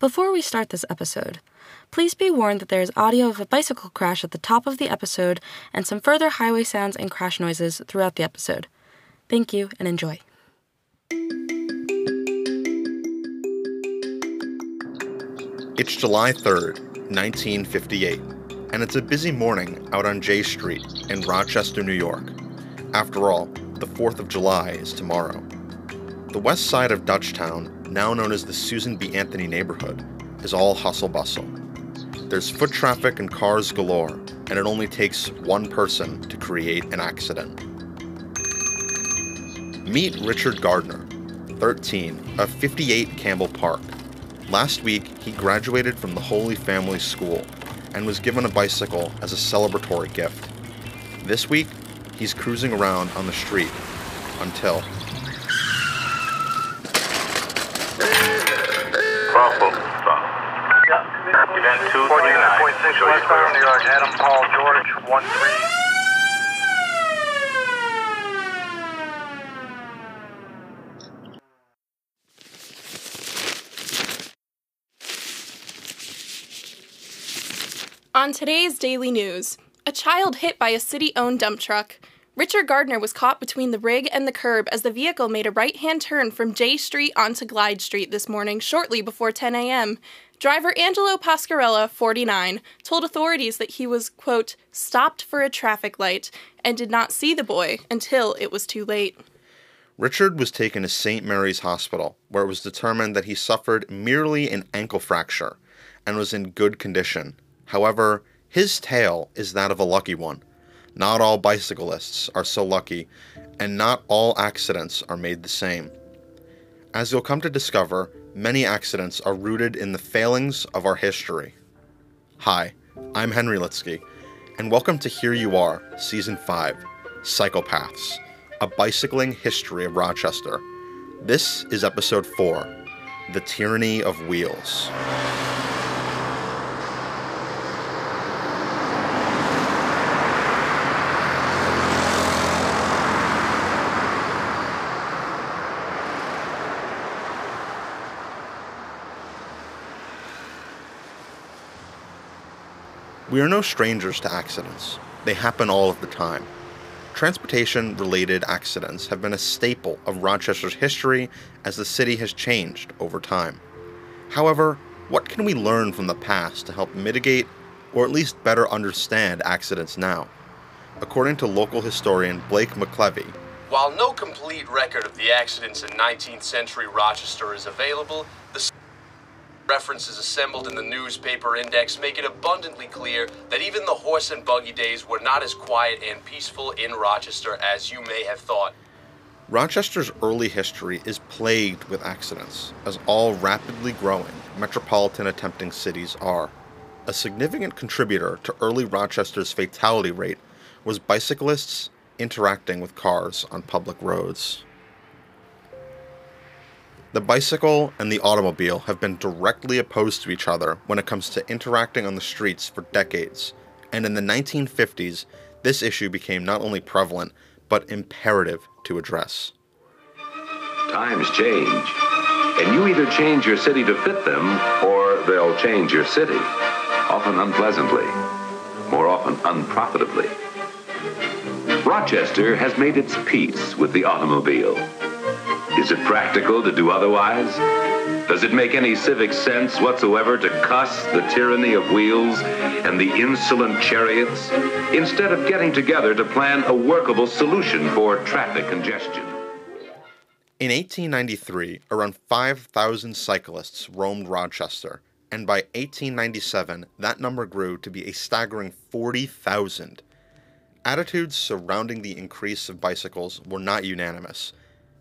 Before we start this episode, please be warned that there is audio of a bicycle crash at the top of the episode and some further highway sounds and crash noises throughout the episode. Thank you and enjoy. It's July 3rd, 1958, and it's a busy morning out on Jay Street in Rochester, New York. After all, the 4th of July is tomorrow. The west side of Dutchtown, now known as the Susan B. Anthony neighborhood, is all hustle bustle. There's foot traffic and cars galore, and it only takes one person to create an accident. Meet Richard Gardner, 13, of 58 Campbell Park. Last week, he graduated from the Holy Family School and was given a bicycle as a celebratory gift. This week, he's cruising around on the street until. York, Adam Paul George, 1 3. On today's daily news, a child hit by a city owned dump truck. Richard Gardner was caught between the rig and the curb as the vehicle made a right hand turn from Jay Street onto Glide Street this morning, shortly before 10 a.m. Driver Angelo Pascarella, 49, told authorities that he was, quote, stopped for a traffic light and did not see the boy until it was too late. Richard was taken to St. Mary's Hospital, where it was determined that he suffered merely an ankle fracture and was in good condition. However, his tale is that of a lucky one. Not all bicyclists are so lucky, and not all accidents are made the same. As you'll come to discover, many accidents are rooted in the failings of our history. Hi, I'm Henry Litsky, and welcome to Here You Are, Season 5 Cycle Paths, a bicycling history of Rochester. This is Episode 4 The Tyranny of Wheels. We are no strangers to accidents. They happen all of the time. Transportation related accidents have been a staple of Rochester's history as the city has changed over time. However, what can we learn from the past to help mitigate or at least better understand accidents now? According to local historian Blake McKelvey, While no complete record of the accidents in 19th century Rochester is available, references assembled in the newspaper index make it abundantly clear that even the horse and buggy days were not as quiet and peaceful in Rochester as you may have thought. Rochester's early history is plagued with accidents, as all rapidly growing metropolitan attempting cities are. A significant contributor to early Rochester's fatality rate was bicyclists interacting with cars on public roads. The bicycle and the automobile have been directly opposed to each other when it comes to interacting on the streets for decades, and in the 1950s, this issue became not only prevalent, but imperative to address. Times change, and you either change your city to fit them, or they'll change your city, often unpleasantly, more often unprofitably. Rochester has made its peace with the automobile. Is it practical to do otherwise? Does it make any civic sense whatsoever to cuss the tyranny of wheels and the insolent chariots instead of getting together to plan a workable solution for traffic congestion? In 1893, around 5,000 cyclists roamed Rochester, and by 1897, that number grew to be a staggering 40,000. Attitudes surrounding the increase of bicycles were not unanimous.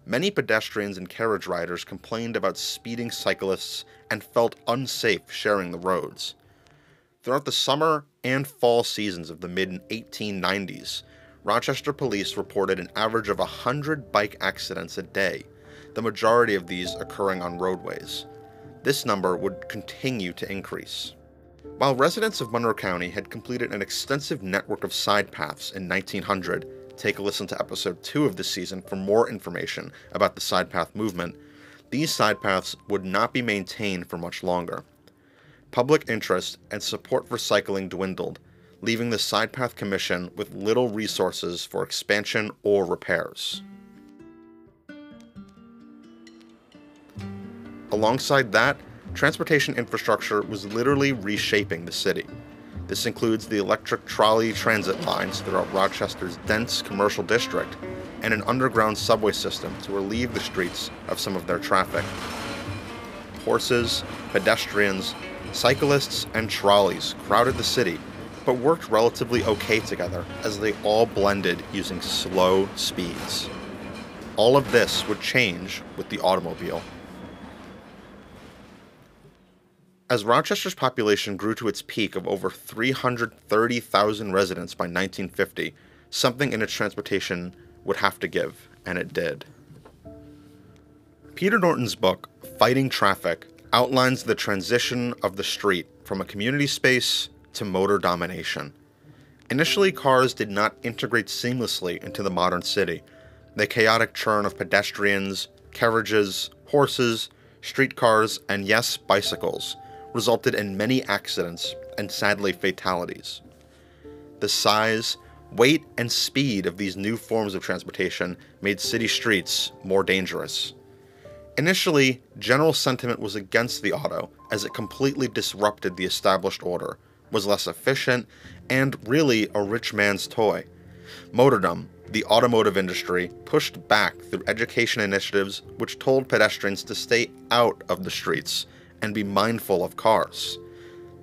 Many pedestrians and carriage riders complained about speeding cyclists and felt unsafe sharing the roads. Throughout the summer and fall seasons of the mid 1890s, Rochester police reported an average of 100 bike accidents a day, the majority of these occurring on roadways. This number would continue to increase. While residents of Monroe County had completed an extensive network of side paths in 1900, take a listen to episode 2 of this season for more information about the side path movement, these side paths would not be maintained for much longer. Public interest and support for cycling dwindled, leaving the Side Path Commission with little resources for expansion or repairs. Alongside that, transportation infrastructure was literally reshaping the city. This includes the electric trolley transit lines throughout Rochester's dense commercial district and an underground subway system to relieve the streets of some of their traffic. Horses, pedestrians, cyclists, and trolleys crowded the city, but worked relatively okay together as they all blended using slow speeds. All of this would change with the automobile. As Rochester's population grew to its peak of over 330,000 residents by 1950, something in its transportation would have to give, and it did. Peter Norton's book, Fighting Traffic, outlines the transition of the street from a community space to motor domination. Initially, cars did not integrate seamlessly into the modern city. The chaotic churn of pedestrians, carriages, horses, streetcars, and yes, bicycles resulted in many accidents and sadly fatalities. The size, weight, and speed of these new forms of transportation made city streets more dangerous. Initially, general sentiment was against the auto as it completely disrupted the established order, was less efficient, and really a rich man's toy. Motordom, the automotive industry, pushed back through education initiatives which told pedestrians to stay out of the streets and be mindful of cars.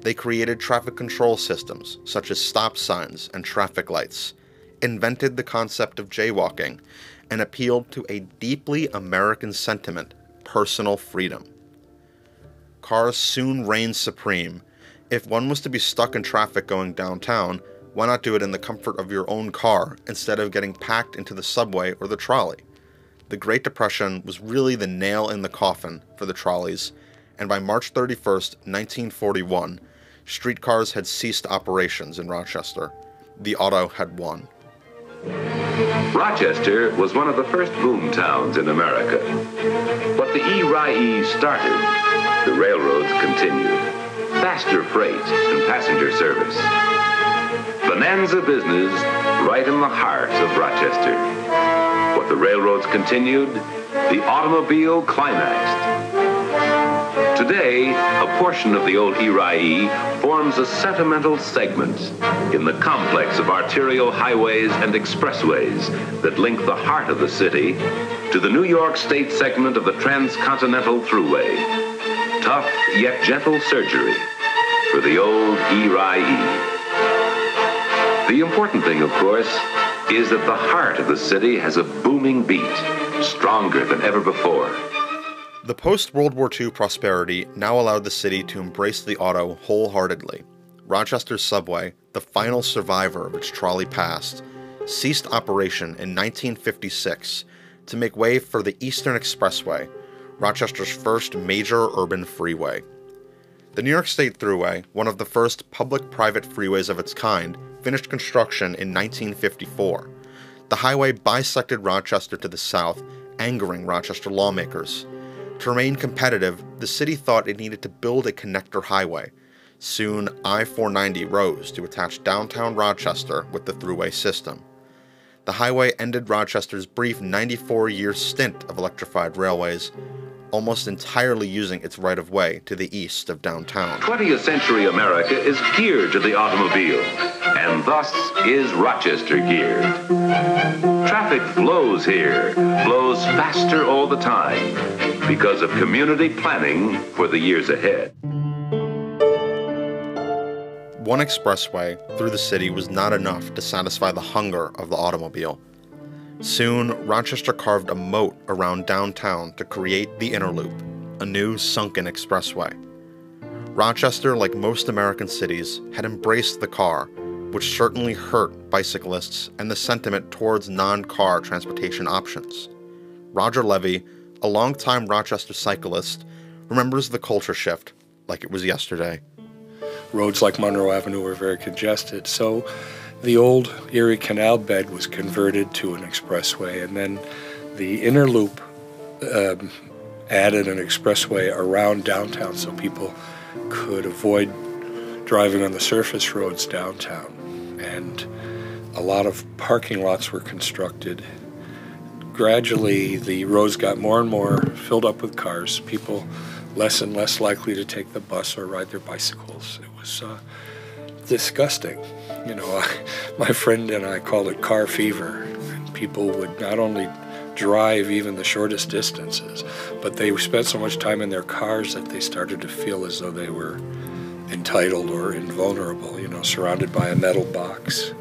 They created traffic control systems, such as stop signs and traffic lights, invented the concept of jaywalking, and appealed to a deeply American sentiment personal freedom. Cars soon reigned supreme. If one was to be stuck in traffic going downtown, why not do it in the comfort of your own car instead of getting packed into the subway or the trolley? The Great Depression was really the nail in the coffin for the trolleys and by March 31, 1941, streetcars had ceased operations in Rochester. The auto had won. Rochester was one of the first boom towns in America. What the E-RIE started, the railroads continued. Faster freight and passenger service. Bonanza business right in the heart of Rochester. What the railroads continued, the automobile climaxed. Today, a portion of the old E-RIE forms a sentimental segment in the complex of arterial highways and expressways that link the heart of the city to the New York State segment of the Transcontinental Thruway. Tough yet gentle surgery for the old E-RIE. The important thing, of course, is that the heart of the city has a booming beat, stronger than ever before. The post World War II prosperity now allowed the city to embrace the auto wholeheartedly. Rochester's subway, the final survivor of its trolley past, ceased operation in 1956 to make way for the Eastern Expressway, Rochester's first major urban freeway. The New York State Thruway, one of the first public private freeways of its kind, finished construction in 1954. The highway bisected Rochester to the south, angering Rochester lawmakers. To remain competitive, the city thought it needed to build a connector highway. Soon, I 490 rose to attach downtown Rochester with the thruway system. The highway ended Rochester's brief 94 year stint of electrified railways, almost entirely using its right of way to the east of downtown. 20th century America is geared to the automobile, and thus is Rochester geared. Traffic flows here, flows faster all the time, because of community planning for the years ahead. One expressway through the city was not enough to satisfy the hunger of the automobile. Soon, Rochester carved a moat around downtown to create the Inner Loop, a new sunken expressway. Rochester, like most American cities, had embraced the car, which certainly hurt bicyclists and the sentiment towards non car transportation options. Roger Levy, a longtime Rochester cyclist, remembers the culture shift like it was yesterday. Roads like Monroe Avenue were very congested, so the old Erie Canal bed was converted to an expressway, and then the inner loop um, added an expressway around downtown so people could avoid driving on the surface roads downtown. And a lot of parking lots were constructed. Gradually, the roads got more and more filled up with cars, people less and less likely to take the bus or ride their bicycles. It was uh, disgusting. You know, my friend and I called it car fever. People would not only drive even the shortest distances, but they spent so much time in their cars that they started to feel as though they were entitled or invulnerable, you know, surrounded by a metal box.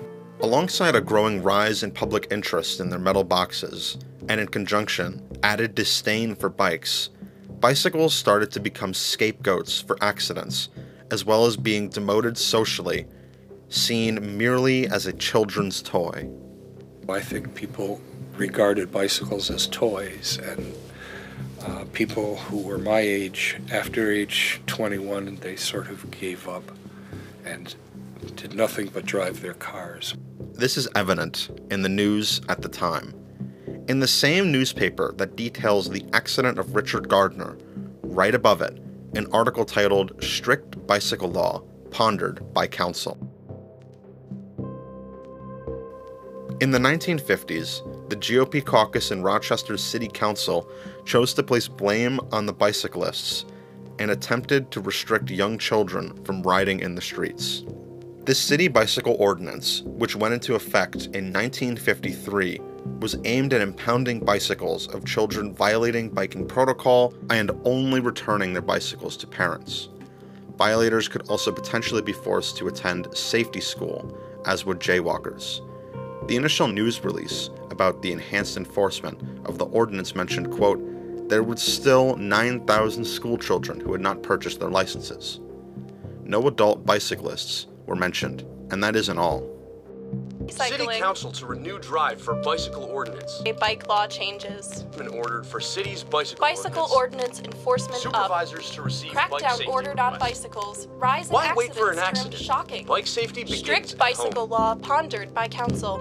Alongside a growing rise in public interest in their metal boxes, and in conjunction, added disdain for bikes, bicycles started to become scapegoats for accidents, as well as being demoted socially, seen merely as a children's toy. I think people regarded bicycles as toys, and uh, people who were my age, after age 21, they sort of gave up and did nothing but drive their cars. This is evident in the news at the time. In the same newspaper that details the accident of Richard Gardner, right above it, an article titled Strict Bicycle Law Pondered by Council. In the 1950s, the GOP caucus in Rochester's City Council chose to place blame on the bicyclists and attempted to restrict young children from riding in the streets. This city bicycle ordinance, which went into effect in 1953, was aimed at impounding bicycles of children violating biking protocol and only returning their bicycles to parents. Violators could also potentially be forced to attend safety school, as would jaywalkers. The initial news release about the enhanced enforcement of the ordinance mentioned, quote, there were still 9,000 schoolchildren who had not purchased their licenses. No adult bicyclists were mentioned, and that isn't all. City Council to renew drive for bicycle ordinance. A bike law changes. Been ordered for city's bicycle, Bicycle ordinance enforcement up. Supervisors to receive bike Crackdown safety ordered on bicycles. Rise in Why wait for an termed accident? shocking. Bike safety begins Strict at bicycle home. law pondered by council.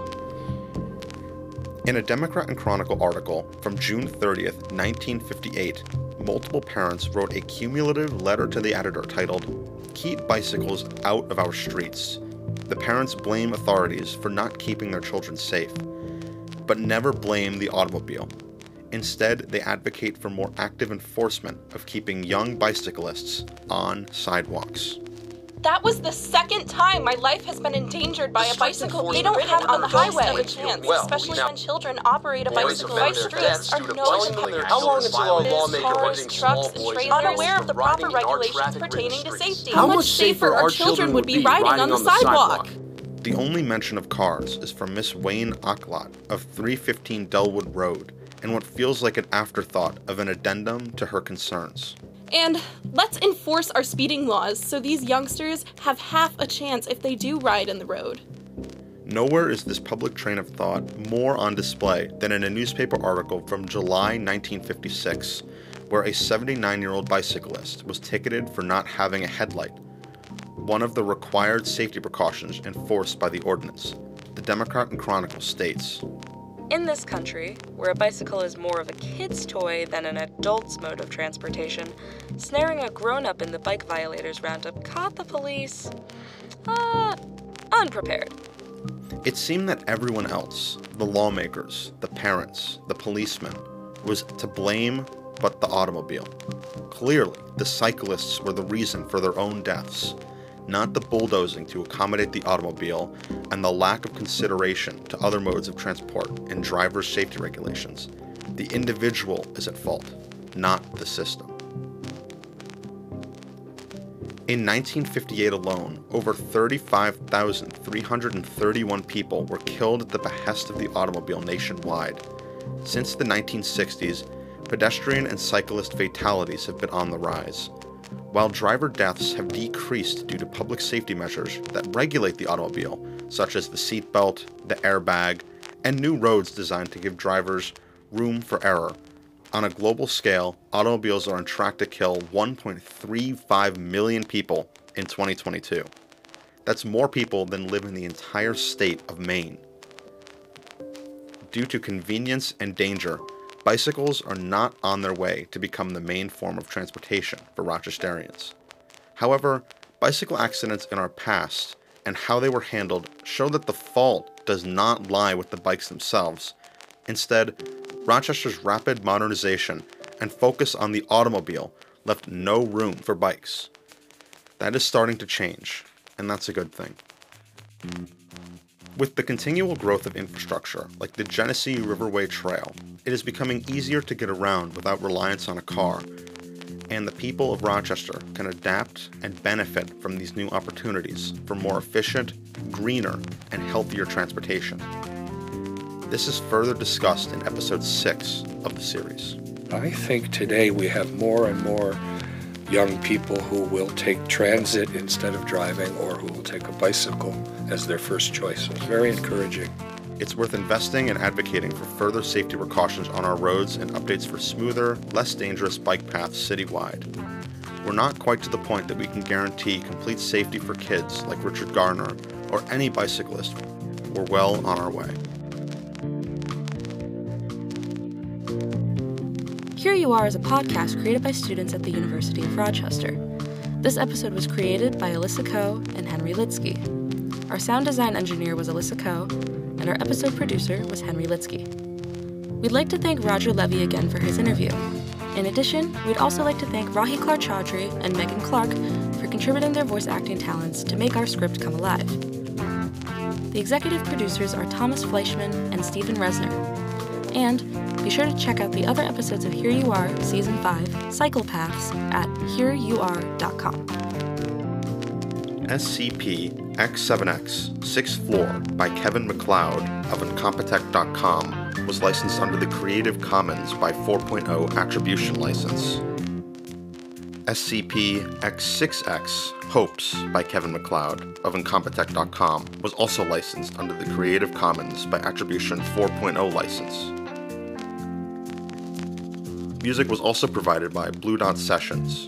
In a Democrat and Chronicle article from June 30th, 1958, multiple parents wrote a cumulative letter to the editor titled, Keep Bicycles Out of Our Streets. The parents blame authorities for not keeping their children safe, but never blame the automobile. Instead, they advocate for more active enforcement of keeping young bicyclists on sidewalks. That was the second time my life has been endangered by a bicycle. They don't have on the adults highway a chance, well. especially Now, when children operate a bicycle. have Our their streets are no bicycling one How long until our lawmaker cars, preventing trucks, and boys trailers, unaware of the proper regulations pertaining to safety. How much safer our children would be riding on the sidewalk? The only mention of cars is from Miss Wayne Ocklot of 315 Delwood Road, and what feels like an afterthought of an addendum to her concerns. And let's enforce our speeding laws so these youngsters have half a chance if they do ride in the road. Nowhere is this public train of thought more on display than in a newspaper article from July 1956, where a 79 year old bicyclist was ticketed for not having a headlight, one of the required safety precautions enforced by the ordinance. The Democrat and Chronicle states In this country, where a bicycle is more of a kid's toy than an adult's mode of transportation, snaring a grown up in the bike violators roundup caught the police, uh, unprepared. It seemed that everyone else, the lawmakers, the parents, the policemen, was to blame but the automobile. Clearly, the cyclists were the reason for their own deaths, not the bulldozing to accommodate the automobile and the lack of consideration to other modes of transport and driver's safety regulations. The individual is at fault, not the system. In 1958 alone, over 35,331 people were killed at the behest of the automobile nationwide. Since the 1960s, pedestrian and cyclist fatalities have been on the rise. While driver deaths have decreased due to public safety measures that regulate the automobile, such as the seatbelt, the airbag, and new roads designed to give drivers room for error, on a global scale, automobiles are on track to kill 1.35 million people in 2022. That's more people than live in the entire state of Maine. Due to convenience and danger, bicycles are not on their way to become the main form of transportation for Rochesterians. However, bicycle accidents in our past and how they were handled show that the fault does not lie with the bikes themselves. Instead, Rochester's rapid modernization and focus on the automobile left no room for bikes. That is starting to change, and that's a good thing. With the continual growth of infrastructure, like the Genesee Riverway Trail, it is becoming easier to get around without reliance on a car, and the people of Rochester can adapt and benefit from these new opportunities for more efficient, greener, and healthier transportation. This is further discussed in episode 6 of the series. I think today we have more and more young people who will take transit instead of driving or who will take a bicycle as their first choice. It's very encouraging. It's worth investing and advocating for further safety precautions on our roads and updates for smoother, less dangerous bike paths citywide. We're not quite to the point that we can guarantee complete safety for kids like Richard Gardner or any bicyclist. We're well on our way. Here You Are is a podcast created by students at the University of Rochester. This episode was created by Alyssa Coe and Henry Litsky. Our sound design engineer was Alyssa Coe, and our episode producer was Henry Litsky. We'd like to thank Roger Levy again for his interview. In addition, we'd also like to thank Rahi Clark Chaudhry and Megan Clark for contributing their voice acting talents to make our script come alive. The executive producers are Thomas Fleischman and Stephen Resner. And be sure to check out the other episodes of Here You Are, Season 5, Cycle Paths, at hereyouare.com. SCP X7X, 6th Floor by Kevin MacLeod of Incompetech.com was licensed under the Creative Commons by 4.0 Attribution License. SCP X6X, Hopes by Kevin MacLeod of Incompetech.com was also licensed under the Creative Commons by Attribution 4.0 license. Music was also provided by Blue Dot Sessions,